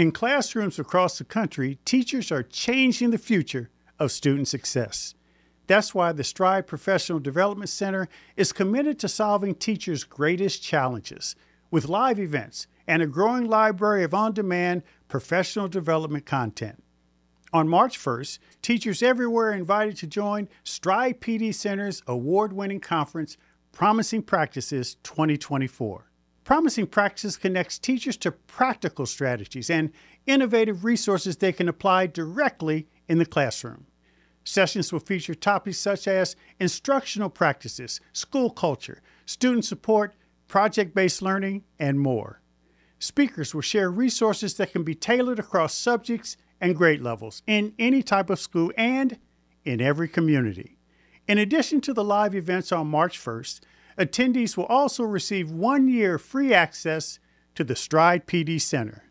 In classrooms across the country, teachers are changing the future of student success. That's why the Stride Professional Development Center is committed to solving teachers' greatest challenges with live events and a growing library of on demand professional development content. On March 1st, teachers everywhere are invited to join Stride PD Center's award winning conference, Promising Practices 2024. Promising Practices connects teachers to practical strategies and innovative resources they can apply directly in the classroom. Sessions will feature topics such as instructional practices, school culture, student support, project based learning, and more. Speakers will share resources that can be tailored across subjects and grade levels in any type of school and in every community. In addition to the live events on March 1st, attendees will also receive one year free access to the Stride PD Center.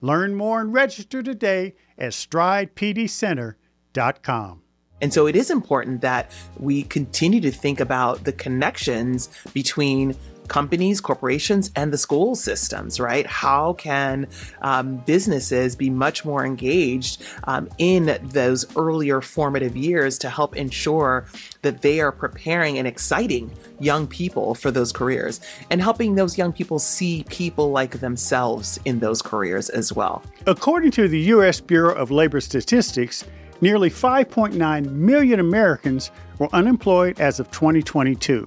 Learn more and register today at stridepdcenter.com. And so it is important that we continue to think about the connections between companies, corporations, and the school systems, right? How can um, businesses be much more engaged um, in those earlier formative years to help ensure that they are preparing and exciting young people for those careers and helping those young people see people like themselves in those careers as well? According to the U.S. Bureau of Labor Statistics, nearly 5.9 million Americans were unemployed as of 2022.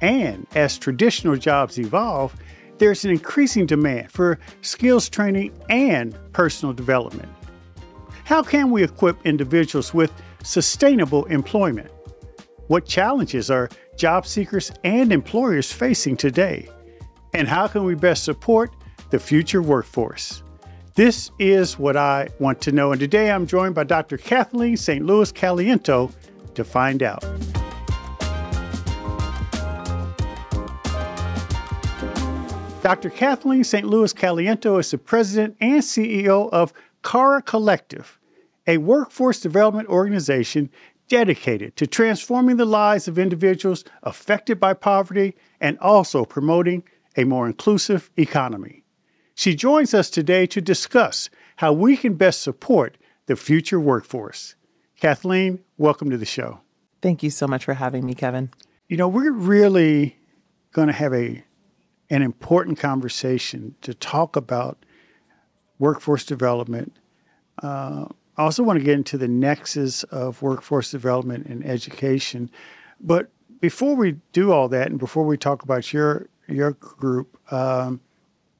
And as traditional jobs evolve, there's an increasing demand for skills training and personal development. How can we equip individuals with sustainable employment? What challenges are job seekers and employers facing today? And how can we best support the future workforce? This is what I want to know. And today I'm joined by Dr. Kathleen St. Louis Caliento to find out. Dr. Kathleen St. Louis Caliento is the president and CEO of Cara Collective, a workforce development organization dedicated to transforming the lives of individuals affected by poverty and also promoting a more inclusive economy. She joins us today to discuss how we can best support the future workforce. Kathleen, welcome to the show. Thank you so much for having me, Kevin. You know, we're really going to have a an important conversation to talk about workforce development. Uh, I also want to get into the nexus of workforce development and education. But before we do all that, and before we talk about your your group, um,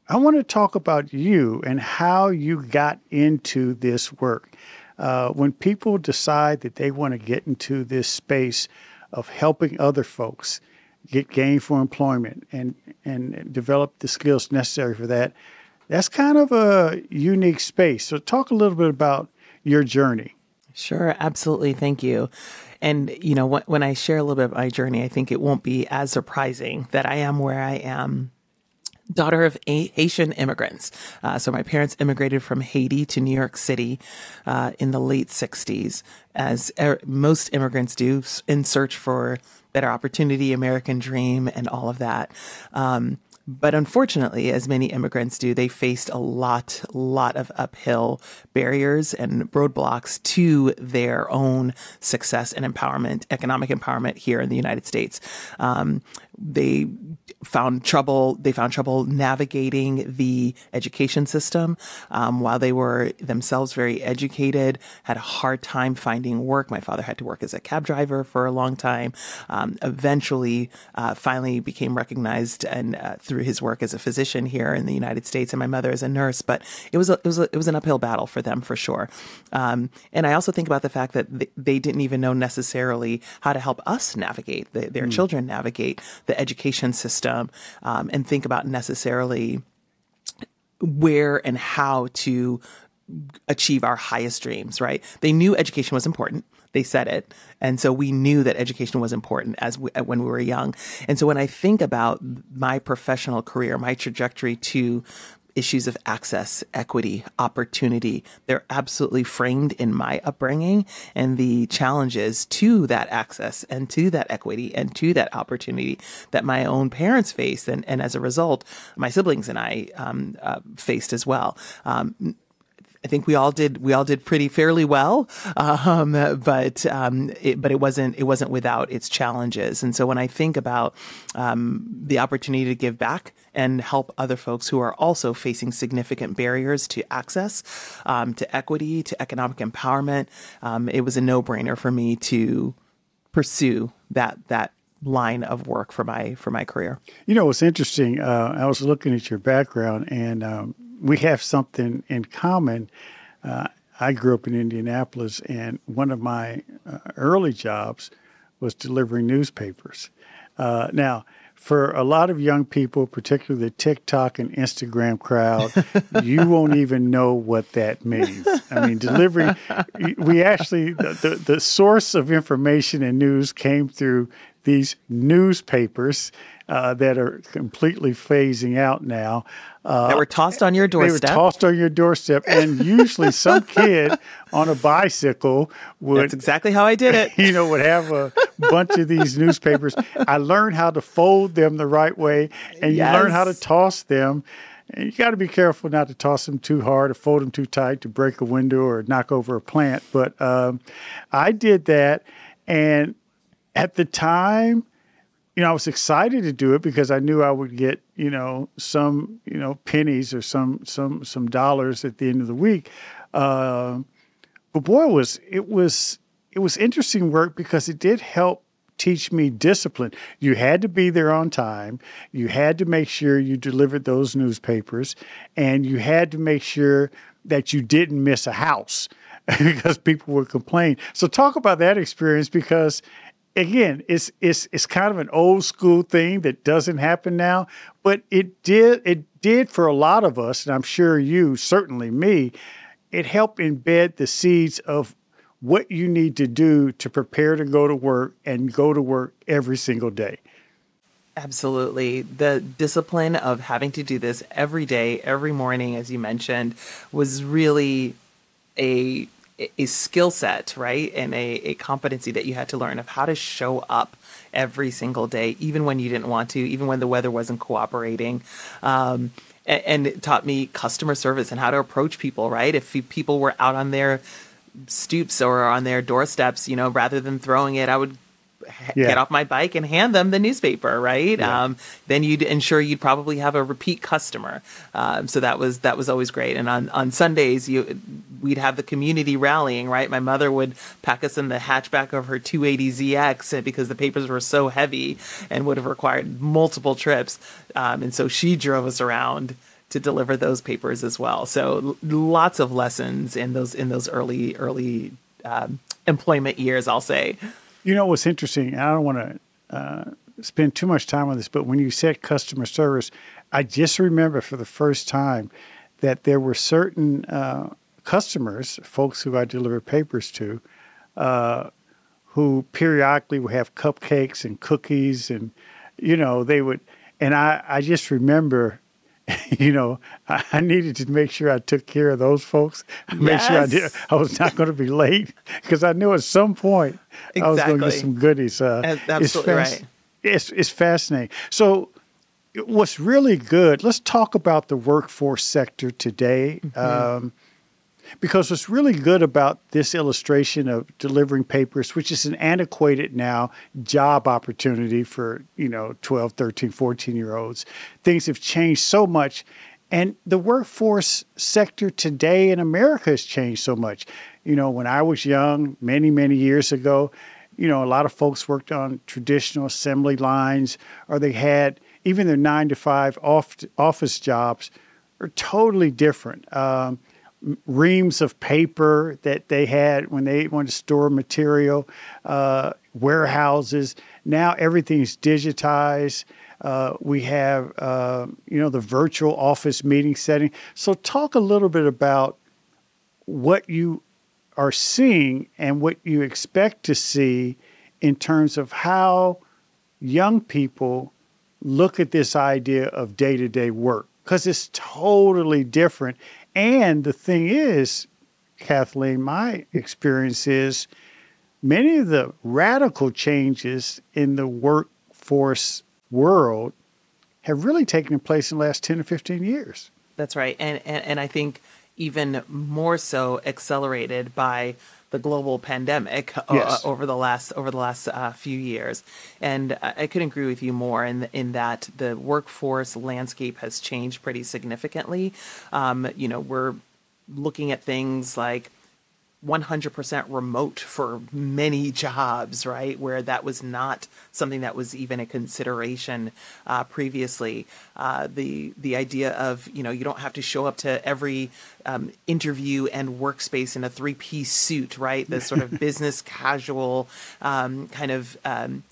I want to talk about you and how you got into this work. Uh, when people decide that they want to get into this space of helping other folks, get gainful employment and and develop the skills necessary for that. That's kind of a unique space. So talk a little bit about your journey. Sure, absolutely. Thank you. And you know, when I share a little bit of my journey, I think it won't be as surprising that I am where I am daughter of Haitian immigrants. Uh, so my parents immigrated from Haiti to New York City uh, in the late 60s, as er- most immigrants do, in search for better opportunity, American dream, and all of that. Um, but unfortunately, as many immigrants do, they faced a lot, lot of uphill barriers and roadblocks to their own success and empowerment, economic empowerment here in the United States. Um, they found trouble. They found trouble navigating the education system um, while they were themselves very educated. Had a hard time finding work. My father had to work as a cab driver for a long time. Um, eventually, uh, finally became recognized and uh, through his work as a physician here in the United States, and my mother as a nurse. But it was a, it was a, it was an uphill battle for them for sure. Um, and I also think about the fact that they, they, didn't even know necessarily how to help us navigate the, their mm. children navigate the education system um, and think about necessarily where and how to achieve our highest dreams, right? They knew education was important. They said it. And so we knew that education was important as we, when we were young. And so when I think about my professional career, my trajectory to issues of access, equity, opportunity. They're absolutely framed in my upbringing and the challenges to that access and to that equity and to that opportunity that my own parents faced. And, and as a result, my siblings and I um, uh, faced as well. Um, I think we all did we all did pretty fairly well, um, but um, it, but it wasn't it wasn't without its challenges. And so when I think about um, the opportunity to give back and help other folks who are also facing significant barriers to access, um, to equity, to economic empowerment, um, it was a no brainer for me to pursue that that line of work for my for my career. You know, what's interesting. Uh, I was looking at your background and um, we have something in common. Uh, I grew up in Indianapolis, and one of my uh, early jobs was delivering newspapers. Uh, now, for a lot of young people, particularly the TikTok and Instagram crowd, you won't even know what that means. I mean, delivery, we actually, the, the, the source of information and news came through these newspapers uh, that are completely phasing out now. Uh, that were tossed on your doorstep. They were tossed on your doorstep, and usually some kid on a bicycle would. That's exactly how I did it. You know, would have a bunch of these newspapers. I learned how to fold them the right way, and yes. you learn how to toss them. And you got to be careful not to toss them too hard or fold them too tight to break a window or knock over a plant. But um, I did that, and at the time, you know, I was excited to do it because I knew I would get, you know, some, you know, pennies or some some some dollars at the end of the week. Uh, but boy, it was it was it was interesting work because it did help teach me discipline. You had to be there on time. You had to make sure you delivered those newspapers, and you had to make sure that you didn't miss a house because people would complain. So talk about that experience because again, it's it's it's kind of an old school thing that doesn't happen now, but it did it did for a lot of us, and I'm sure you, certainly me, it helped embed the seeds of what you need to do to prepare to go to work and go to work every single day. Absolutely. The discipline of having to do this every day, every morning, as you mentioned, was really a a skill set, right? And a, a competency that you had to learn of how to show up every single day, even when you didn't want to, even when the weather wasn't cooperating. Um, and, and it taught me customer service and how to approach people, right? If people were out on their stoops or on their doorsteps, you know, rather than throwing it, I would yeah. get off my bike and hand them the newspaper, right? Yeah. Um, then you'd ensure you'd probably have a repeat customer. Um, so that was that was always great. And on on Sundays, you we'd have the community rallying, right? My mother would pack us in the hatchback of her 280ZX because the papers were so heavy and would have required multiple trips. Um, and so she drove us around to deliver those papers as well. So lots of lessons in those in those early early um, employment years, I'll say. You know what's interesting? I don't want to uh, spend too much time on this, but when you said customer service, I just remember for the first time that there were certain uh, customers, folks who I delivered papers to, uh, who periodically would have cupcakes and cookies, and you know they would. And I, I just remember you know, I, needed to make sure I took care of those folks. Make yes. sure I did. I was not going to be late because I knew at some point exactly. I was going to get some goodies. Uh, Absolutely it's right. It's it's fascinating. So, what's really good? Let's talk about the workforce sector today. Mm-hmm. Um, because what's really good about this illustration of delivering papers, which is an antiquated now job opportunity for, you know, 12, 13, 14 year olds, things have changed so much. And the workforce sector today in America has changed so much. You know, when I was young, many, many years ago, you know, a lot of folks worked on traditional assembly lines or they had even their nine to five off, office jobs are totally different. Um, reams of paper that they had when they wanted to store material, uh, warehouses. Now everything's digitized. Uh, we have, uh, you know, the virtual office meeting setting. So, talk a little bit about what you are seeing and what you expect to see in terms of how young people look at this idea of day to day work. because it's totally different. And the thing is, Kathleen, my experience is many of the radical changes in the workforce world have really taken place in the last 10 or 15 years. That's right. And, and, and I think even more so accelerated by the global pandemic uh, yes. over the last over the last uh, few years, and I, I couldn't agree with you more in in that the workforce landscape has changed pretty significantly. Um, you know, we're looking at things like 100% remote for many jobs, right? Where that was not something that was even a consideration uh, previously. Uh, the the idea of you know you don't have to show up to every um, interview and workspace in a three piece suit, right? The sort of business casual um, kind of. Um,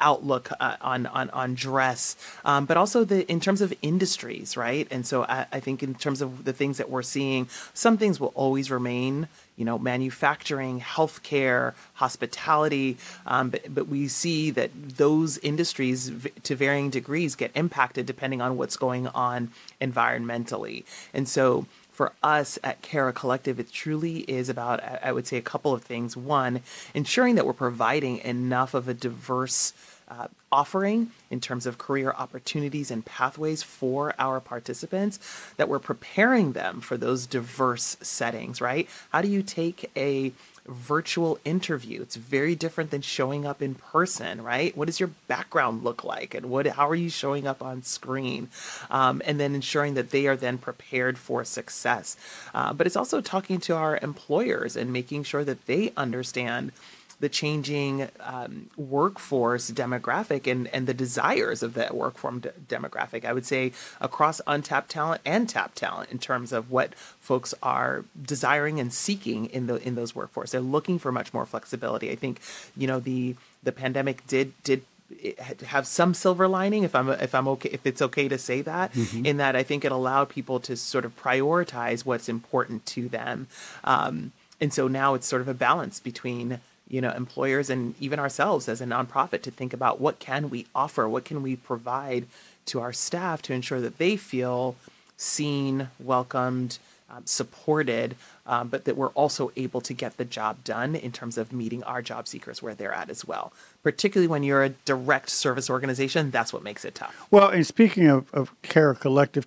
outlook uh, on on on dress, um, but also the in terms of industries, right? And so I, I, think in terms of the things that we're seeing, some things will always remain. You know, manufacturing, healthcare, hospitality, um, but but we see that those industries, v- to varying degrees, get impacted depending on what's going on environmentally. And so for us at Cara Collective, it truly is about, I would say, a couple of things. One, ensuring that we're providing enough of a diverse uh, offering in terms of career opportunities and pathways for our participants, that we're preparing them for those diverse settings, right? How do you take a virtual interview. It's very different than showing up in person, right? What does your background look like, and what how are you showing up on screen, um, and then ensuring that they are then prepared for success. Uh, but it's also talking to our employers and making sure that they understand the changing um, workforce demographic and, and the desires of that workforce de- demographic. I would say across untapped talent and tapped talent in terms of what folks are desiring and seeking in the in those workforce. They're looking for much more flexibility. I think you know the the pandemic did did have some silver lining if i'm if i'm okay if it's okay to say that mm-hmm. in that i think it allowed people to sort of prioritize what's important to them um, and so now it's sort of a balance between you know employers and even ourselves as a nonprofit to think about what can we offer what can we provide to our staff to ensure that they feel seen welcomed um, supported um, but that we're also able to get the job done in terms of meeting our job seekers where they're at as well. Particularly when you're a direct service organization that's what makes it tough. Well and speaking of, of Cara Collective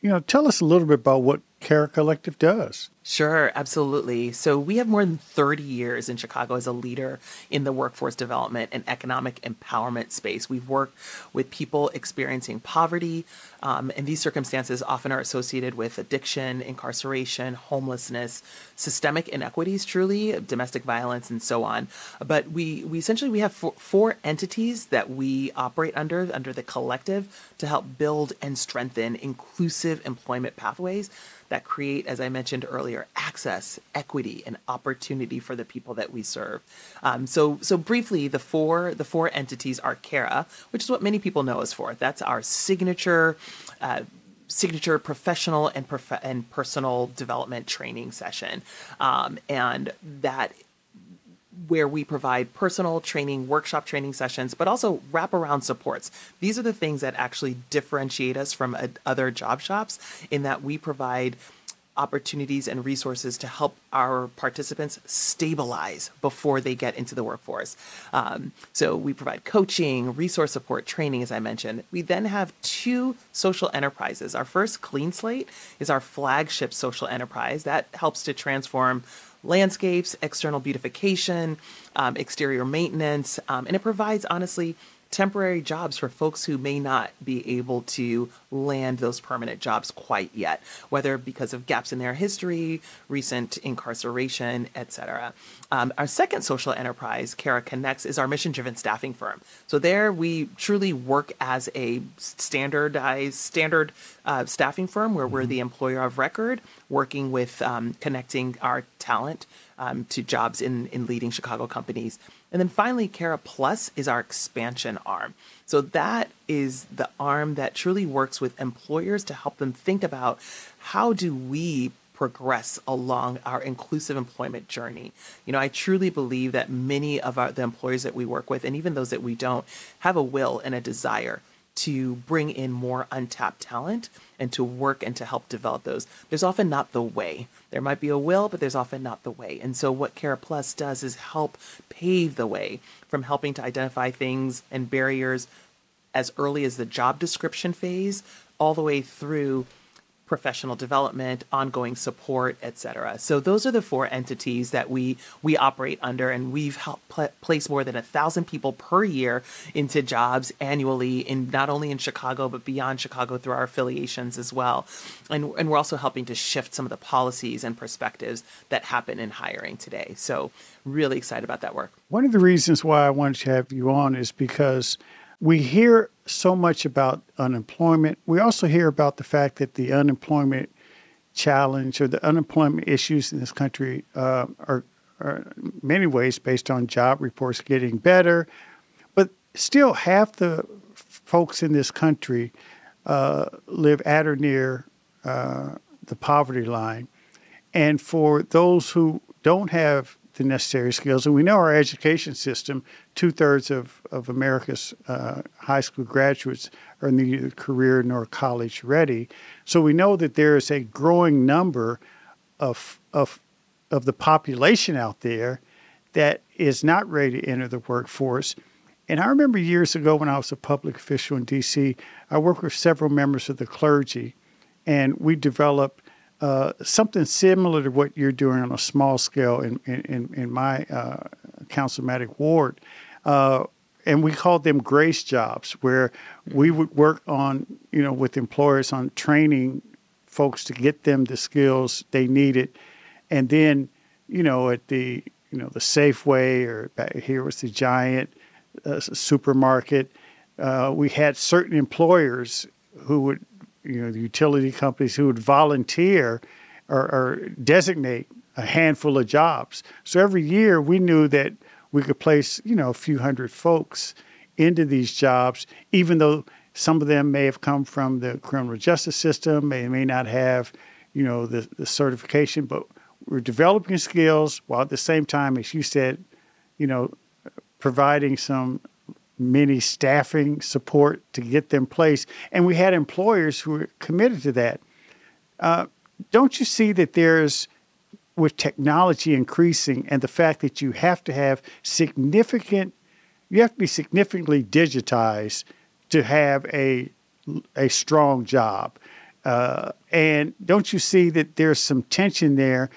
you know tell us a little bit about what Cara Collective does Sure, absolutely. So we have more than 30 years in Chicago as a leader in the workforce development and economic empowerment space. We've worked with people experiencing poverty, um, and these circumstances often are associated with addiction, incarceration, homelessness, systemic inequities, truly, domestic violence, and so on. But we, we essentially we have four, four entities that we operate under under the collective to help build and strengthen inclusive employment pathways that create, as I mentioned earlier, access, equity, and opportunity for the people that we serve. Um, so, so briefly, the four the four entities are CARA, which is what many people know us for. That's our signature. Uh, signature professional and prof- and personal development training session, um, and that where we provide personal training, workshop training sessions, but also wraparound supports. These are the things that actually differentiate us from other job shops in that we provide opportunities and resources to help our participants stabilize before they get into the workforce. Um, so we provide coaching, resource support, training, as I mentioned. We then have two social enterprises. Our first, Clean Slate, is our flagship social enterprise that helps to transform landscapes, external beautification, um, exterior maintenance, um, and it provides honestly temporary jobs for folks who may not be able to land those permanent jobs quite yet, whether because of gaps in their history, recent incarceration, etc. Um, our second social enterprise, Cara Connects, is our mission-driven staffing firm. So there, we truly work as a standardized, standard uh, staffing firm where mm-hmm. we're the employer of record, working with um, connecting our talent um, to jobs in in leading Chicago companies. And then finally, Cara Plus is our expansion arm. So that is the arm that truly works with employers to help them think about how do we progress along our inclusive employment journey. You know, I truly believe that many of our, the employers that we work with, and even those that we don't, have a will and a desire to bring in more untapped talent and to work and to help develop those. There's often not the way. There might be a will, but there's often not the way. And so what Cara Plus does is help pave the way from helping to identify things and barriers as early as the job description phase all the way through professional development, ongoing support, etc. So those are the four entities that we we operate under, and we've helped pl- place more than a thousand people per year into jobs annually, in not only in Chicago but beyond Chicago through our affiliations as well. And and we're also helping to shift some of the policies and perspectives that happen in hiring today. So really excited about that work. One of the reasons why I wanted to have you on is because we hear so much about unemployment. We also hear about the fact that the unemployment challenge or the unemployment issues in this country uh, are, are, many ways based on job reports getting better. But still, half the folks in this country uh, live at or near uh, the poverty line. And for those who don't have the necessary skills. And we know our education system, two thirds of, of America's uh, high school graduates are neither career nor college ready. So we know that there is a growing number of, of, of the population out there that is not ready to enter the workforce. And I remember years ago when I was a public official in DC, I worked with several members of the clergy, and we developed uh, something similar to what you're doing on a small scale in in, in my uh, councilmatic ward. Uh, and we called them grace jobs, where we would work on, you know, with employers on training folks to get them the skills they needed, and then, you know, at the, you know, the Safeway or here was the Giant uh, supermarket, uh, we had certain employers who would you know the utility companies who would volunteer or, or designate a handful of jobs. So every year we knew that we could place you know a few hundred folks into these jobs, even though some of them may have come from the criminal justice system, may may not have you know the, the certification, but we're developing skills while at the same time, as you said, you know, providing some many staffing support to get them placed. And we had employers who were committed to that. Uh, don't you see that there's, with technology increasing and the fact that you have to have significant, you have to be significantly digitized to have a, a strong job. Uh, and don't you see that there's some tension there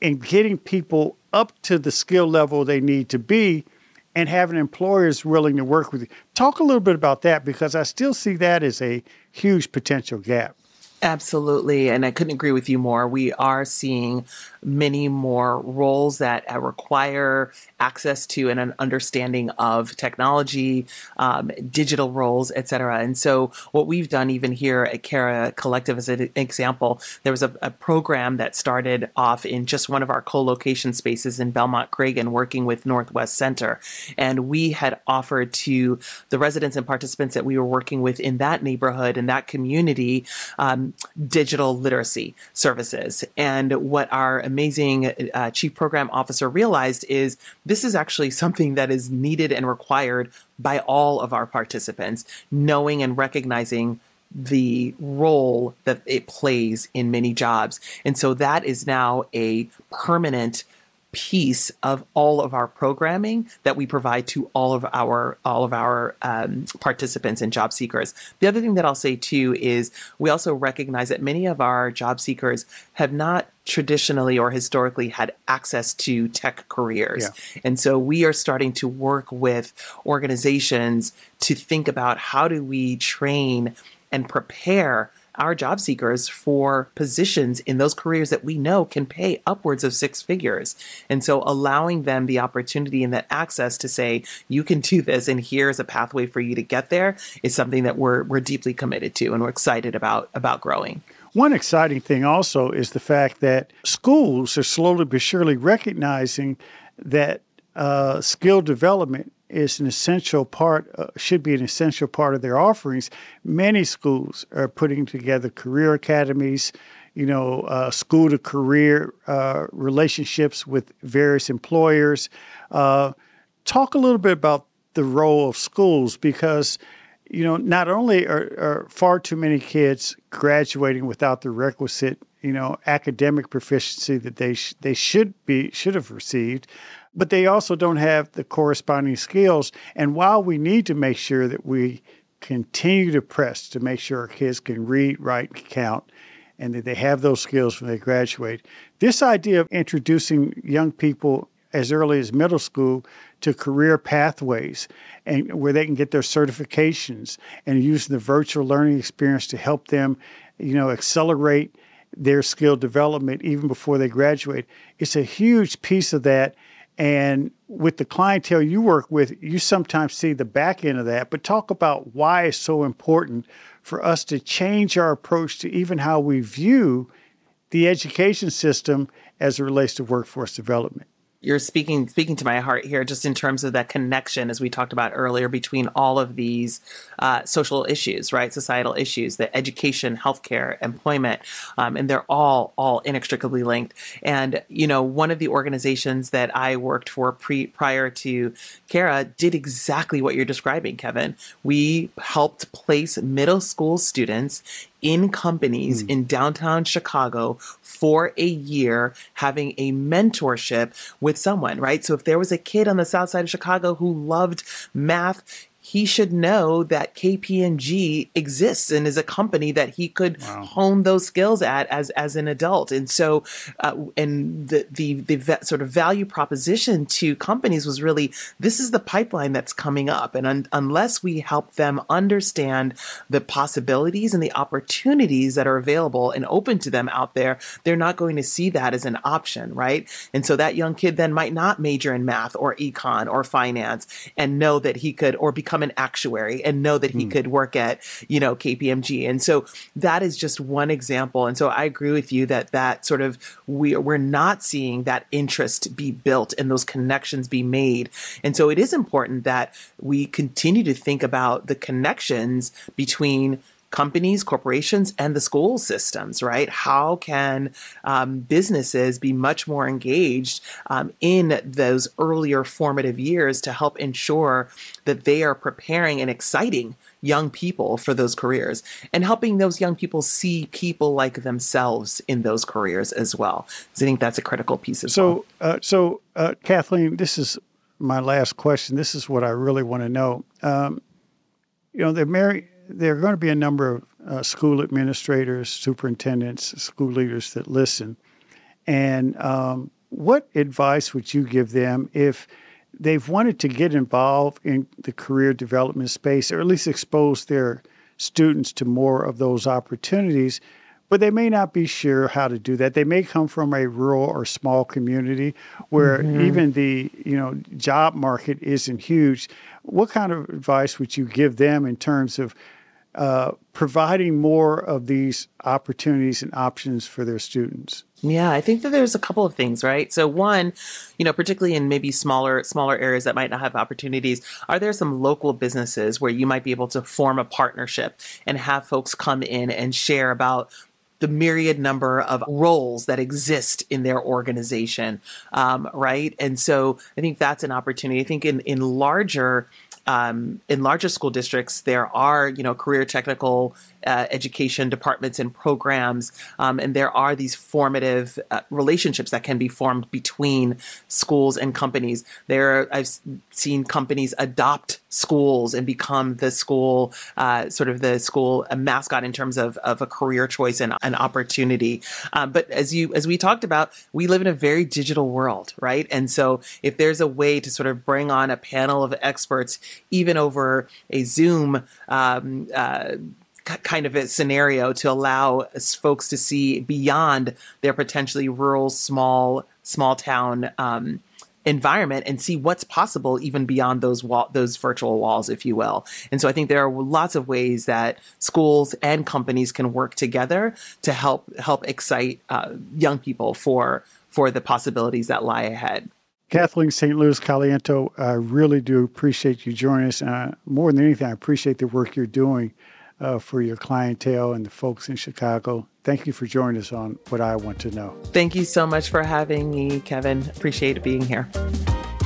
in getting people up to the skill level they need to be and having employers willing to work with you. Talk a little bit about that because I still see that as a huge potential gap. Absolutely. And I couldn't agree with you more. We are seeing many more roles that uh, require access to and an understanding of technology, um, digital roles, et cetera. And so, what we've done, even here at Cara Collective, as an example, there was a, a program that started off in just one of our co location spaces in Belmont Cragin, working with Northwest Center. And we had offered to the residents and participants that we were working with in that neighborhood, and that community, um, digital literacy services. And what our amazing uh, chief program officer realized is this is actually something that is needed and required by all of our participants, knowing and recognizing the role that it plays in many jobs. And so that is now a permanent piece of all of our programming that we provide to all of our all of our um, participants and job seekers. The other thing that I'll say too is we also recognize that many of our job seekers have not traditionally or historically had access to tech careers. Yeah. And so we are starting to work with organizations to think about how do we train and prepare our job seekers for positions in those careers that we know can pay upwards of six figures. And so allowing them the opportunity and that access to say, you can do this and here's a pathway for you to get there is something that we're we're deeply committed to and we're excited about about growing. One exciting thing also is the fact that schools are slowly but surely recognizing that uh, skill development is an essential part, uh, should be an essential part of their offerings. Many schools are putting together career academies, you know, uh, school to career uh, relationships with various employers. Uh, talk a little bit about the role of schools because you know, not only are, are far too many kids graduating without the requisite, you know, academic proficiency that they sh- they should be should have received, but they also don't have the corresponding skills. And while we need to make sure that we continue to press to make sure our kids can read, write, and count, and that they have those skills when they graduate, this idea of introducing young people as early as middle school to career pathways and where they can get their certifications and using the virtual learning experience to help them, you know, accelerate their skill development even before they graduate. It's a huge piece of that. And with the clientele you work with, you sometimes see the back end of that. But talk about why it's so important for us to change our approach to even how we view the education system as it relates to workforce development you're speaking speaking to my heart here just in terms of that connection as we talked about earlier between all of these uh, social issues right? Societal issues the education healthcare employment um, and they're all all inextricably linked. And you know one of the organizations that i worked for pre prior to Cara did exactly what you're describing kevin. We helped place middle school students in companies mm. in downtown Chicago for a year having a mentorship with someone, right? So if there was a kid on the south side of Chicago who loved math, he should know that KPMG exists and is a company that he could wow. hone those skills at as as an adult. And so, uh, and the the the sort of value proposition to companies was really this is the pipeline that's coming up, and un- unless we help them understand the possibilities and the opportunities that are available and open to them out there, they're not going to see that as an option, right? And so that young kid then might not major in math or econ or finance and know that he could or become become an actuary and know that he mm. could work at, you know, KPMG. And so that is just one example. And so I agree with you that that sort of we we're not seeing that interest be built and those connections be made. And so it is important that we continue to think about the connections between companies, corporations, and the school systems, right? How can um, businesses be much more engaged um, in those earlier formative years to help ensure that they are preparing and exciting young people for those careers and helping those young people see people like themselves in those careers as well. So I think that's a critical piece as so, well. Uh, so, uh, Kathleen, this is my last question. This is what I really want to know. Um, you know, the Mary there are going to be a number of uh, school administrators, superintendents, school leaders that listen. And um, what advice would you give them if they've wanted to get involved in the career development space, or at least expose their students to more of those opportunities? But they may not be sure how to do that. They may come from a rural or small community where mm-hmm. even the you know job market isn't huge. What kind of advice would you give them in terms of uh, providing more of these opportunities and options for their students? Yeah, I think that there's a couple of things, right? So one, you know, particularly in maybe smaller smaller areas that might not have opportunities, are there some local businesses where you might be able to form a partnership and have folks come in and share about the myriad number of roles that exist in their organization, um, right? And so I think that's an opportunity. I think in in larger um, in larger school districts, there are you know career technical uh, education departments and programs, um, and there are these formative uh, relationships that can be formed between schools and companies. There, I've seen companies adopt schools and become the school, uh, sort of the school mascot in terms of, of a career choice and an opportunity. Um, but as you as we talked about, we live in a very digital world, right? And so if there's a way to sort of bring on a panel of experts, even over a Zoom. Um, uh, kind of a scenario to allow folks to see beyond their potentially rural, small, small town um, environment and see what's possible even beyond those wall, those virtual walls, if you will. And so I think there are lots of ways that schools and companies can work together to help help excite uh, young people for for the possibilities that lie ahead. Kathleen St. Louis Caliento, I really do appreciate you joining us. More than anything, I appreciate the work you're doing uh, for your clientele and the folks in Chicago. Thank you for joining us on What I Want to Know. Thank you so much for having me, Kevin. Appreciate being here.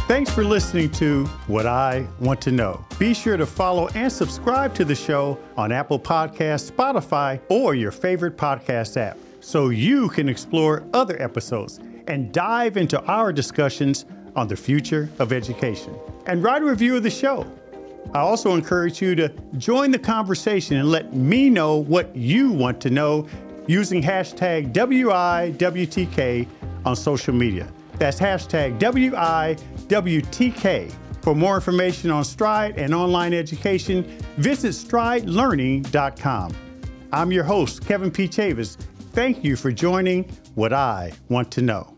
Thanks for listening to What I Want to Know. Be sure to follow and subscribe to the show on Apple Podcasts, Spotify, or your favorite podcast app so you can explore other episodes and dive into our discussions on the future of education. And write a review of the show. I also encourage you to join the conversation and let me know what you want to know using hashtag WIWTK on social media. That's hashtag WIWTK. For more information on Stride and online education, visit stridelearning.com. I'm your host, Kevin P. Chavous. Thank you for joining What I Want to Know.